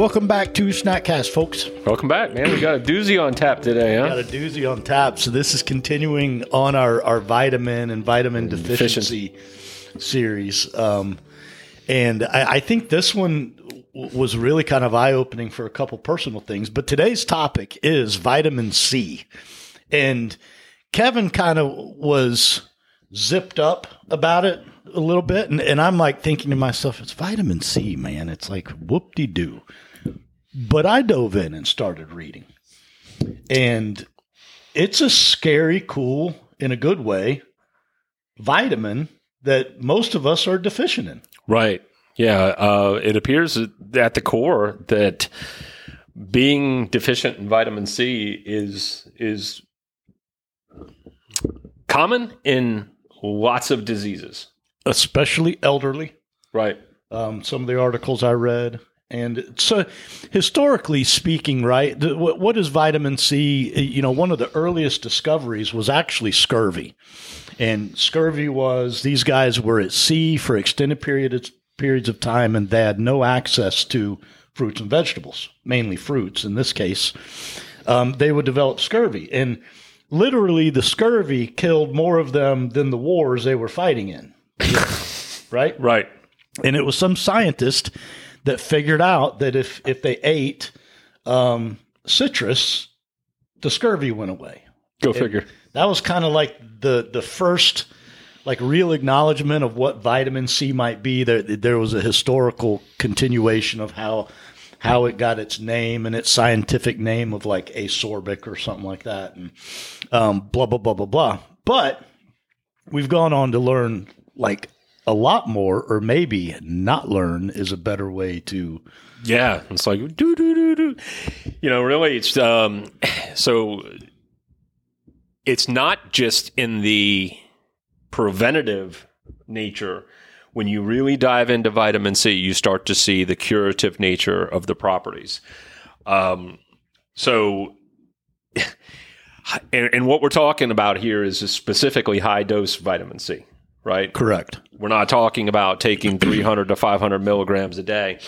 Welcome back to Snackcast, folks. Welcome back, man. We got a doozy on tap today, huh? Got a doozy on tap. So this is continuing on our, our vitamin and vitamin deficiency series. Um, and I, I think this one w- was really kind of eye opening for a couple personal things. But today's topic is vitamin C. And Kevin kind of was zipped up about it a little bit. And, and I'm like thinking to myself, it's vitamin C, man. It's like whoop de doo. But I dove in and started reading. And it's a scary, cool, in a good way, vitamin that most of us are deficient in. Right. Yeah. Uh, it appears at the core that being deficient in vitamin C is is common in lots of diseases. especially elderly. Right. Um, some of the articles I read, and so historically speaking, right? What, is vitamin C? You know, one of the earliest discoveries was actually scurvy, and scurvy was these guys were at sea for extended periods periods of time, and they had no access to fruits and vegetables, mainly fruits in this case. Um, they would develop scurvy, and literally the scurvy killed more of them than the wars they were fighting in. right? Right. And it was some scientist that figured out that if if they ate um, citrus, the scurvy went away. Go figure. That was kind of like the the first like real acknowledgement of what vitamin C might be. There there was a historical continuation of how how it got its name and its scientific name of like asorbic or something like that, and um, blah blah blah blah blah. But we've gone on to learn like a lot more, or maybe not learn is a better way to. Yeah, it's like do do do do. You know, really, it's um. So it's not just in the preventative nature. When you really dive into vitamin C, you start to see the curative nature of the properties. Um, so, and, and what we're talking about here is specifically high dose vitamin C, right? Correct. We're not talking about taking 300 to 500 milligrams a day.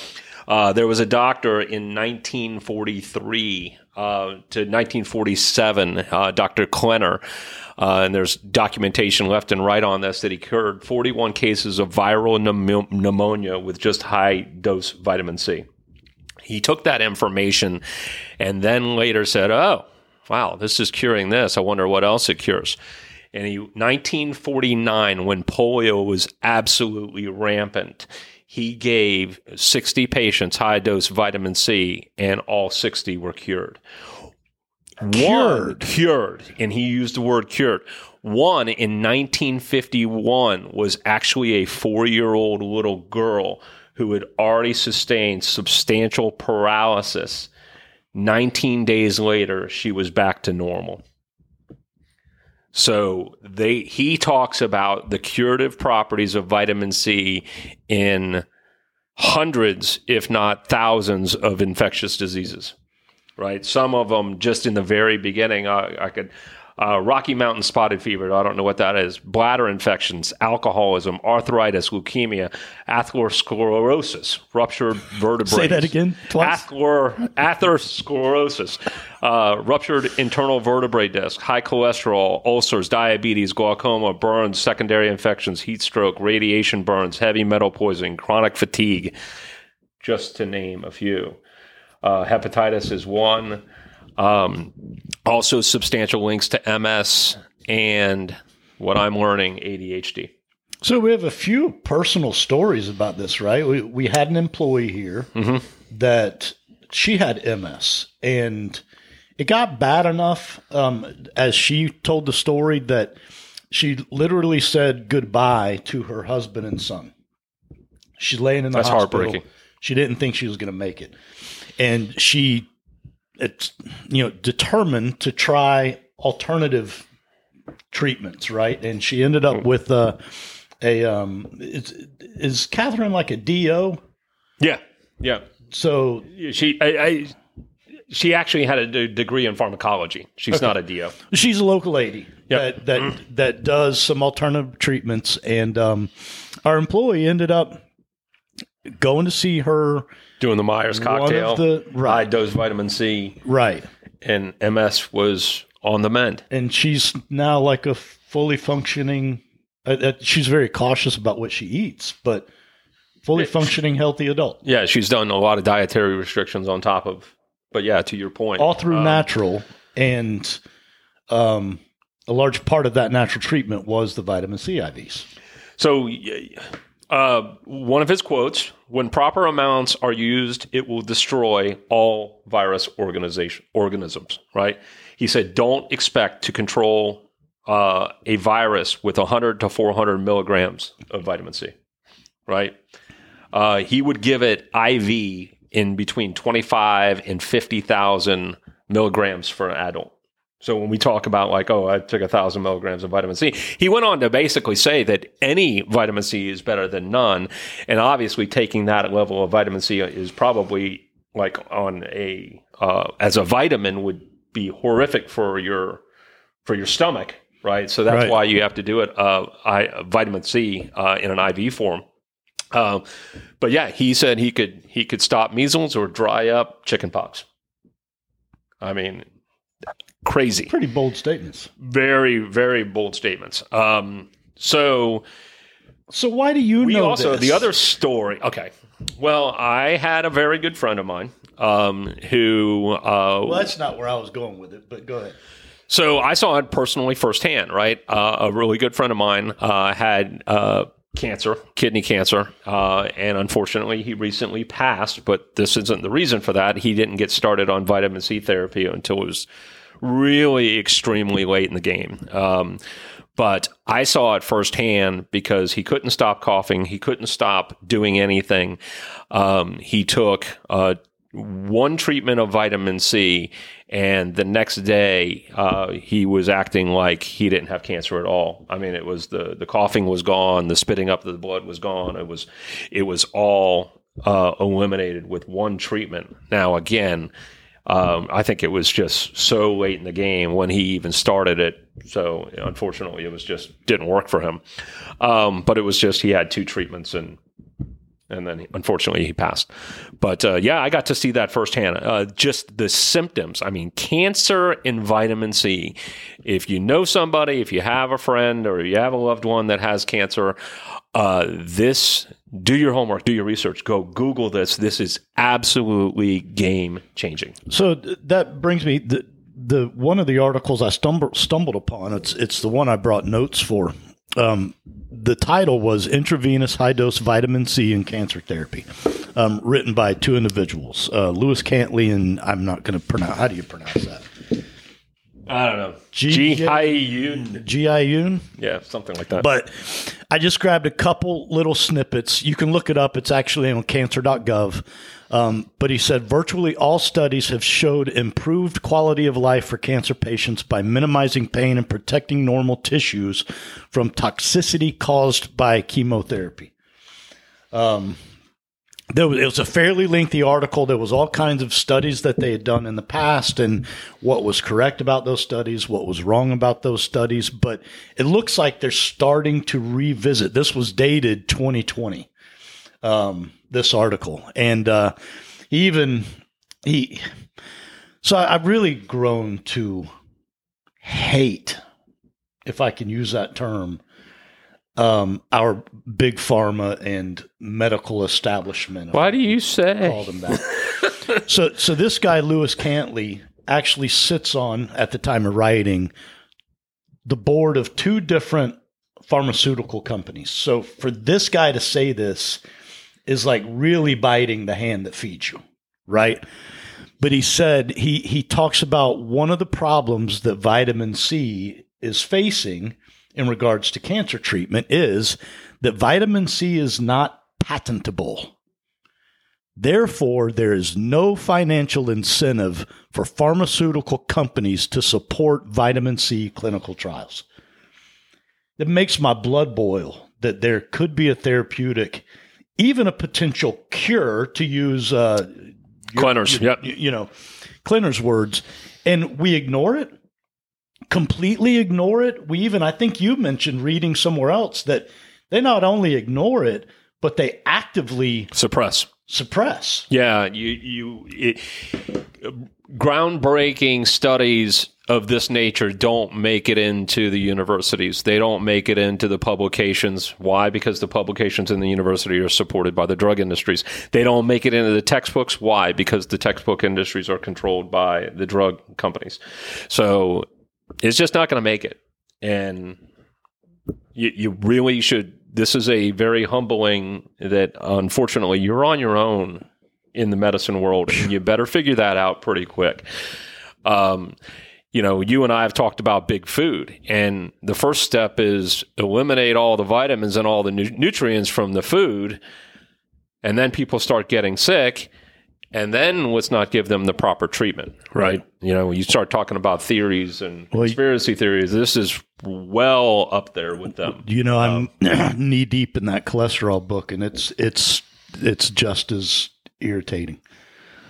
Uh, there was a doctor in 1943 uh, to 1947, uh, Dr. Klenner, uh, and there's documentation left and right on this that he cured 41 cases of viral pneumo- pneumonia with just high dose vitamin C. He took that information and then later said, "Oh, wow, this is curing this. I wonder what else it cures." And he, 1949, when polio was absolutely rampant, he gave 60 patients high dose vitamin C, and all 60 were cured. One, Cured. cured, and he used the word cured. One in 1951 was actually a four year old little girl who had already sustained substantial paralysis. 19 days later, she was back to normal. So they he talks about the curative properties of vitamin C in hundreds, if not thousands, of infectious diseases. Right, some of them just in the very beginning. I, I could uh, Rocky Mountain spotted fever. I don't know what that is. Bladder infections, alcoholism, arthritis, leukemia, atherosclerosis, ruptured vertebrae. Say that again, twice. Ather- atherosclerosis, uh, ruptured internal vertebrae disc, high cholesterol, ulcers, diabetes, glaucoma, burns, secondary infections, heat stroke, radiation burns, heavy metal poisoning, chronic fatigue, just to name a few. Uh, hepatitis is one. Um, also, substantial links to MS and what I'm learning ADHD. So we have a few personal stories about this, right? We we had an employee here that she had MS, and it got bad enough, um, as she told the story, that she literally said goodbye to her husband and son. She's laying in the That's hospital. heartbreaking. She didn't think she was going to make it, and she, you know, determined to try alternative treatments, right? And she ended up with a, a um, is, is Catherine like a DO? Yeah, yeah. So She, I, I, she actually had a d- degree in pharmacology. She's not a DO. she's a local lady Yep. that that that does some alternative treatments, and um, our employee ended up going to see her doing the Myers cocktail, the, right. high dose vitamin C, right, and MS was on the mend, and she's now like a fully functioning. Uh, uh, she's very cautious about what she eats, but fully functioning healthy adult. Yeah, she's done a lot of dietary restrictions on top of. But yeah, to your point, all through um, natural, and um, a large part of that natural treatment was the vitamin C IVs. So, uh, one of his quotes: "When proper amounts are used, it will destroy all virus organization organisms." Right? He said, "Don't expect to control uh, a virus with 100 to 400 milligrams of vitamin C." Right? Uh, he would give it IV in between 25 and 50,000 milligrams for an adult. So when we talk about like, oh, I took a thousand milligrams of vitamin C, he went on to basically say that any vitamin C is better than none, and obviously taking that level of vitamin C is probably like on a uh, as a vitamin would be horrific for your for your stomach, right? So that's right. why you have to do it uh, I, vitamin C uh, in an IV form. Um, but yeah, he said he could he could stop measles or dry up chickenpox. I mean, crazy. Pretty bold statements. Very very bold statements. Um, so so why do you we know also this? the other story? Okay, well, I had a very good friend of mine um, who. Uh, well, that's not where I was going with it, but go ahead. So I saw it personally firsthand. Right, uh, a really good friend of mine uh, had uh, cancer, kidney cancer, uh, and unfortunately, he recently passed. But this isn't the reason for that. He didn't get started on vitamin C therapy until it was really extremely late in the game. Um, but I saw it firsthand because he couldn't stop coughing. He couldn't stop doing anything. Um, he took uh, one treatment of vitamin C, and the next day uh, he was acting like he didn't have cancer at all. I mean, it was the the coughing was gone, the spitting up of the blood was gone. It was it was all uh, eliminated with one treatment. Now again. Um, I think it was just so late in the game when he even started it. So unfortunately, it was just didn't work for him. Um, but it was just he had two treatments and and then unfortunately he passed. But uh, yeah, I got to see that firsthand. Uh, just the symptoms. I mean, cancer and vitamin C. If you know somebody, if you have a friend or you have a loved one that has cancer, uh, this do your homework, do your research, go Google this. This is absolutely game changing. So that brings me the the one of the articles I stumbled stumbled upon. It's it's the one I brought notes for. Um, the title was Intravenous High Dose Vitamin C in Cancer Therapy, um, written by two individuals, uh, Lewis Cantley and I'm not going to pronounce. How do you pronounce that? I don't know. G Hyun. G Hyun. Yeah, something like that. But I just grabbed a couple little snippets. You can look it up. It's actually on cancer.gov. Um, but he said virtually all studies have showed improved quality of life for cancer patients by minimizing pain and protecting normal tissues from toxicity caused by chemotherapy. Um, there was, it was a fairly lengthy article. There was all kinds of studies that they had done in the past and what was correct about those studies, what was wrong about those studies. But it looks like they're starting to revisit. This was dated 2020 um, this article, and uh, even he. So I've really grown to hate, if I can use that term, um, our big pharma and medical establishment. Why do you say? Call them that. so, so this guy Lewis Cantley actually sits on at the time of writing the board of two different pharmaceutical companies. So for this guy to say this is like really biting the hand that feeds you, right? But he said he he talks about one of the problems that vitamin C is facing in regards to cancer treatment is that vitamin C is not patentable. Therefore, there is no financial incentive for pharmaceutical companies to support vitamin C clinical trials. It makes my blood boil that there could be a therapeutic even a potential cure to use uh, Klenner's, yep. you know, Klenner's words, and we ignore it, completely ignore it. We even, I think you mentioned reading somewhere else that they not only ignore it, but they actively suppress suppress. Yeah, you you it, groundbreaking studies of this nature don't make it into the universities. They don't make it into the publications. Why? Because the publications in the university are supported by the drug industries. They don't make it into the textbooks. Why? Because the textbook industries are controlled by the drug companies. So it's just not going to make it. And you, you really should. This is a very humbling that unfortunately you're on your own in the medicine world, and you better figure that out pretty quick. Um, you know, you and I have talked about big food, and the first step is eliminate all the vitamins and all the nu- nutrients from the food, and then people start getting sick, and then let's not give them the proper treatment, right? You know, you start talking about theories and well, conspiracy theories. This is well up there with them. You know, I'm um, knee deep in that cholesterol book, and it's it's it's just as irritating.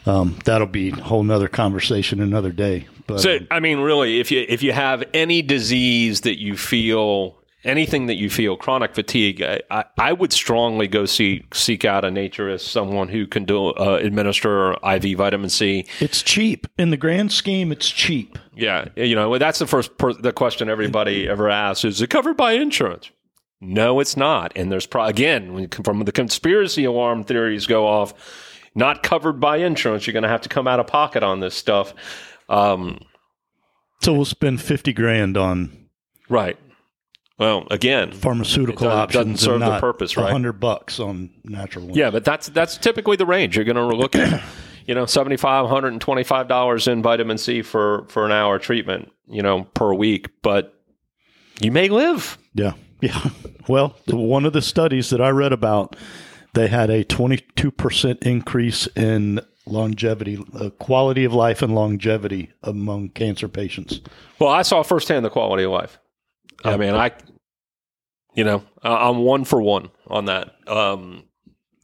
Um, that'll be a whole nother conversation another day. But so, um, I mean, really, if you if you have any disease that you feel anything that you feel chronic fatigue, I, I would strongly go see seek out a naturist, someone who can do uh, administer IV vitamin C. It's cheap in the grand scheme. It's cheap. Yeah, you know that's the first per- the question everybody ever asks: Is it covered by insurance? No, it's not. And there's pro- again from the conspiracy alarm theories go off not covered by insurance. You're going to have to come out of pocket on this stuff. Um, so we'll spend fifty grand on right. Well, again, pharmaceutical does, options doesn't serve the purpose, right? Hundred bucks on natural ones. Yeah, but that's that's typically the range you're going to look at. you know, seventy five, hundred and twenty five dollars in vitamin C for for an hour treatment. You know, per week, but you may live. Yeah, yeah. Well, one of the studies that I read about they had a 22% increase in longevity, uh, quality of life and longevity among cancer patients. Well, I saw firsthand the quality of life. I mean, I, you know, I'm one for one on that. Um,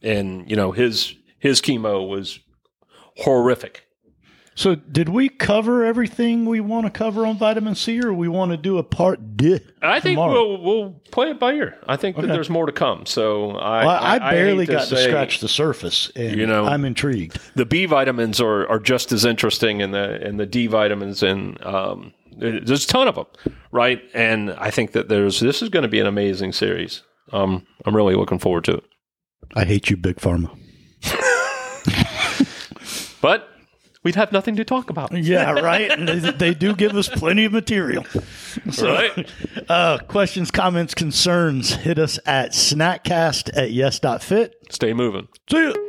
and you know, his his chemo was horrific. So, did we cover everything we want to cover on vitamin C, or we want to do a part D? I think we'll we'll play it by ear. I think okay. that there's more to come. So, I well, I, I, barely I got to, say, to, scratch the surface, and you know, I'm intrigued. The B vitamins are, are just as interesting, and the and the D vitamins, and um, there's a ton of them, right? And I think that there's this is going to be an amazing series. Um, I'm really looking forward to it. I hate you, big pharma. but we'd have nothing to talk about. Yeah, right. they, they, do give us plenty of material. So, right. Uh, questions, comments, concerns, hit us at snackcast at yes.fit. Stay moving. See you.